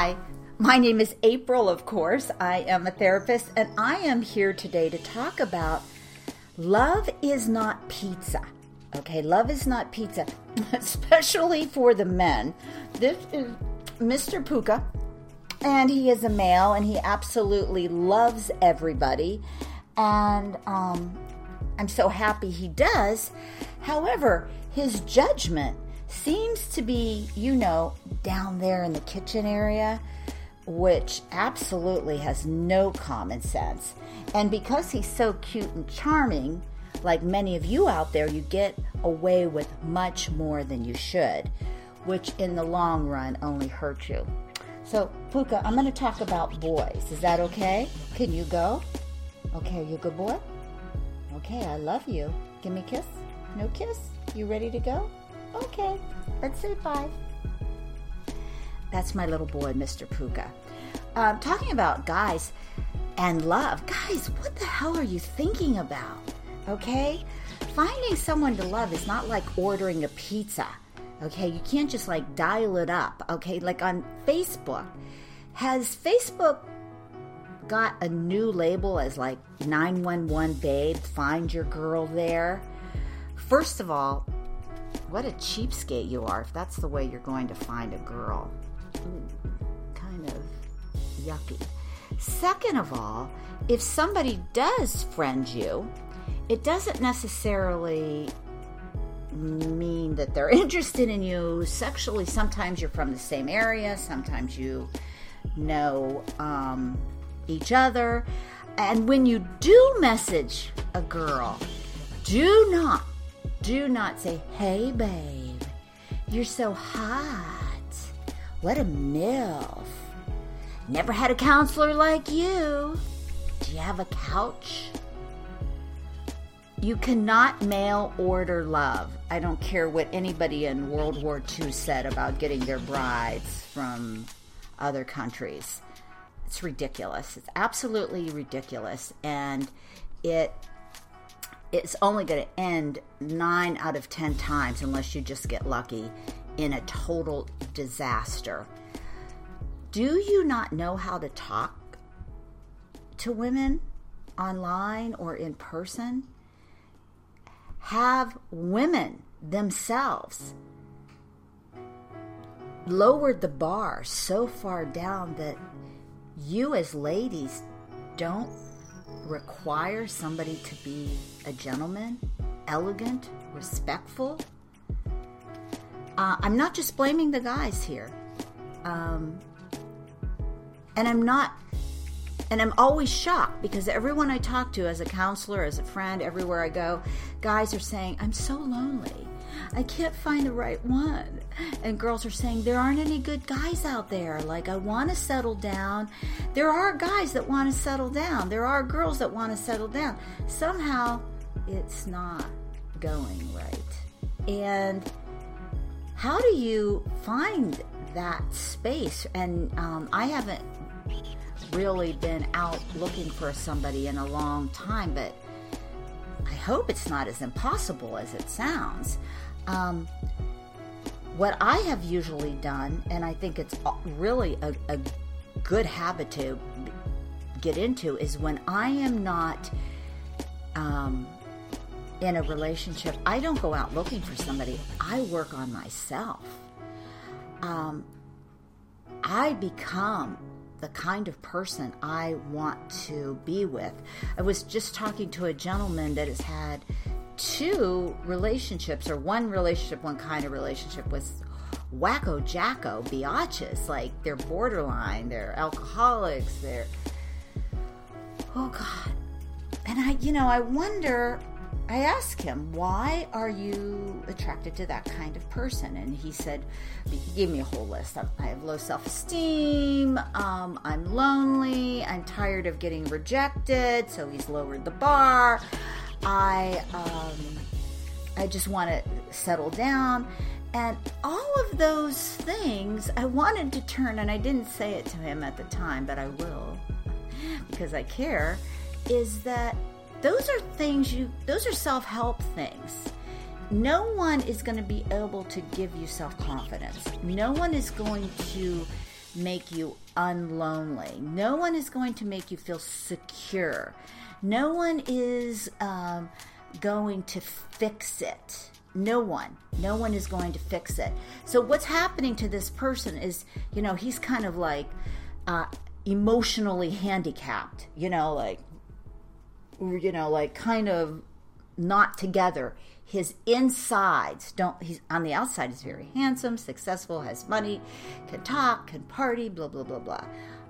Hi, my name is April, of course. I am a therapist, and I am here today to talk about love is not pizza. Okay, love is not pizza, especially for the men. This is Mr. Puka, and he is a male, and he absolutely loves everybody. And um, I'm so happy he does. However, his judgment seems to be, you know, down there in the kitchen area, which absolutely has no common sense. And because he's so cute and charming, like many of you out there, you get away with much more than you should, which in the long run only hurts you. So, Puka, I'm going to talk about boys. Is that okay? Can you go? Okay, you a good boy? Okay, I love you. Give me a kiss. No kiss? You ready to go? Okay, let's say bye. That's my little boy, Mr. Puka. Um, talking about guys and love. Guys, what the hell are you thinking about? Okay? Finding someone to love is not like ordering a pizza. Okay? You can't just like dial it up. Okay? Like on Facebook. Has Facebook got a new label as like 911 babe, find your girl there? First of all, what a cheapskate you are if that's the way you're going to find a girl. Ooh, kind of yucky. Second of all, if somebody does friend you, it doesn't necessarily mean that they're interested in you sexually. Sometimes you're from the same area, sometimes you know um, each other. And when you do message a girl, do not do not say, hey, babe, you're so hot. What a MILF. Never had a counselor like you. Do you have a couch? You cannot mail order love. I don't care what anybody in World War II said about getting their brides from other countries. It's ridiculous. It's absolutely ridiculous. And it it's only going to end nine out of ten times unless you just get lucky in a total disaster. Do you not know how to talk to women online or in person? Have women themselves lowered the bar so far down that you, as ladies, don't require somebody to be a gentleman, elegant, respectful. Uh, I'm not just blaming the guys here. Um, and I'm not, and I'm always shocked because everyone I talk to as a counselor, as a friend, everywhere I go, guys are saying, I'm so lonely. I can't find the right one. And girls are saying, there aren't any good guys out there. Like, I want to settle down. There are guys that want to settle down. There are girls that want to settle down. Somehow, it's not going right. And how do you find that space? And um, I haven't really been out looking for somebody in a long time, but I hope it's not as impossible as it sounds. Um, what I have usually done, and I think it's really a, a good habit to get into, is when I am not um, in a relationship, I don't go out looking for somebody. I work on myself. Um, I become the kind of person I want to be with. I was just talking to a gentleman that has had two relationships, or one relationship, one kind of relationship with wacko jacko biatches. Like they're borderline, they're alcoholics, they're. Oh, God. And I, you know, I wonder I asked him, why are you attracted to that kind of person? And he said, he gave me a whole list. I have low self esteem, um, I'm lonely, I'm tired of getting rejected, so he's lowered the bar. I, um, I just want to settle down. And all of those things I wanted to turn, and I didn't say it to him at the time, but I will because I care, is that those are things you, those are self help things. No one is going to be able to give you self confidence. No one is going to make you unlonely. No one is going to make you feel secure. No one is um, going to fix it. No one. No one is going to fix it. So, what's happening to this person is, you know, he's kind of like uh, emotionally handicapped, you know, like, you know, like kind of not together. His insides don't, he's on the outside, he's very handsome, successful, has money, can talk, can party, blah, blah, blah, blah.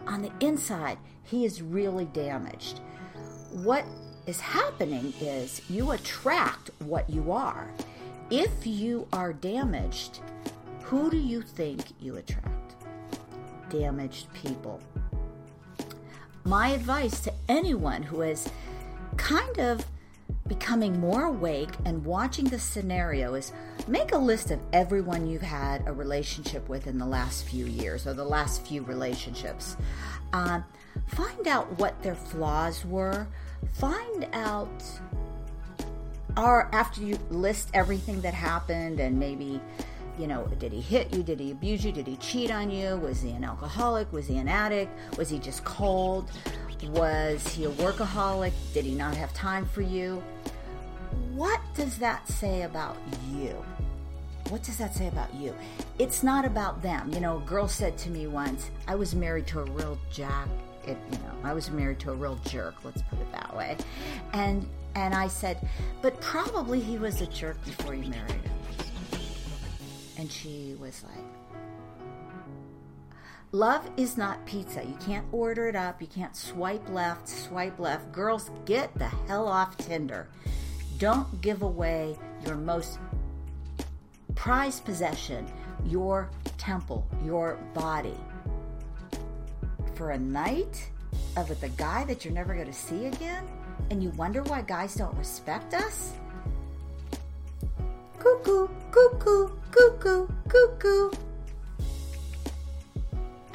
On the inside, he is really damaged. What is happening is you attract what you are. If you are damaged, who do you think you attract? Damaged people. My advice to anyone who is kind of becoming more awake and watching the scenario is make a list of everyone you've had a relationship with in the last few years or the last few relationships. Uh, find out what their flaws were. Find out, or after you list everything that happened and maybe you know, did he hit you? Did he abuse you? Did he cheat on you? Was he an alcoholic? Was he an addict? Was he just cold? Was he a workaholic? Did he not have time for you? What does that say about you? What does that say about you? It's not about them. You know, a girl said to me once, I was married to a real jack. It, you know, I was married to a real jerk, let's put it that way. And and I said, but probably he was a jerk before you married him. And she was like, Love is not pizza. You can't order it up. You can't swipe left, swipe left. Girls, get the hell off Tinder. Don't give away your most prized possession, your temple, your body, for a night of the guy that you're never going to see again? And you wonder why guys don't respect us? Cuckoo, cuckoo, cuckoo, cuckoo.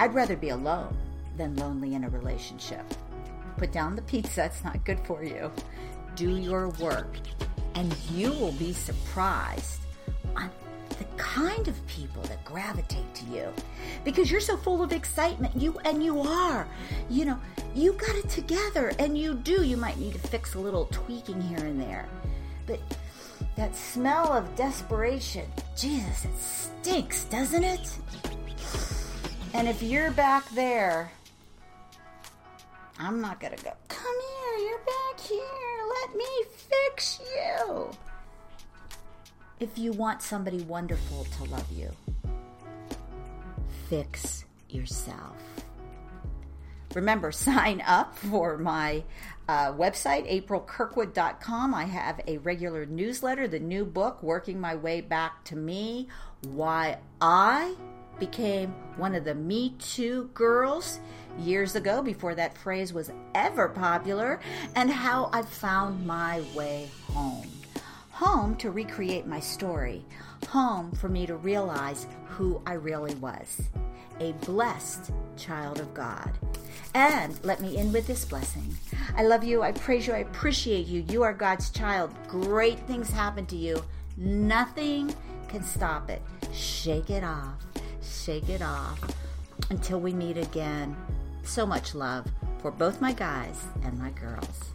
I'd rather be alone than lonely in a relationship. Put down the pizza, it's not good for you. Do your work, and you will be surprised on the kind of people that gravitate to you. Because you're so full of excitement you and you are. You know you got it together and you do. You might need to fix a little tweaking here and there. But that smell of desperation jesus it stinks doesn't it and if you're back there, I'm not going to go, come here, you're back here, let me fix you. If you want somebody wonderful to love you, fix yourself. Remember, sign up for my uh, website, aprilkirkwood.com. I have a regular newsletter, the new book, Working My Way Back to Me Why I became one of the Me Too girls years ago before that phrase was ever popular, and how I found my way home. Home to recreate my story, home for me to realize who I really was a blessed child of God. And let me end with this blessing. I love you. I praise you. I appreciate you. You are God's child. Great things happen to you. Nothing can stop it. Shake it off shake it off. Until we meet again, so much love for both my guys and my girls.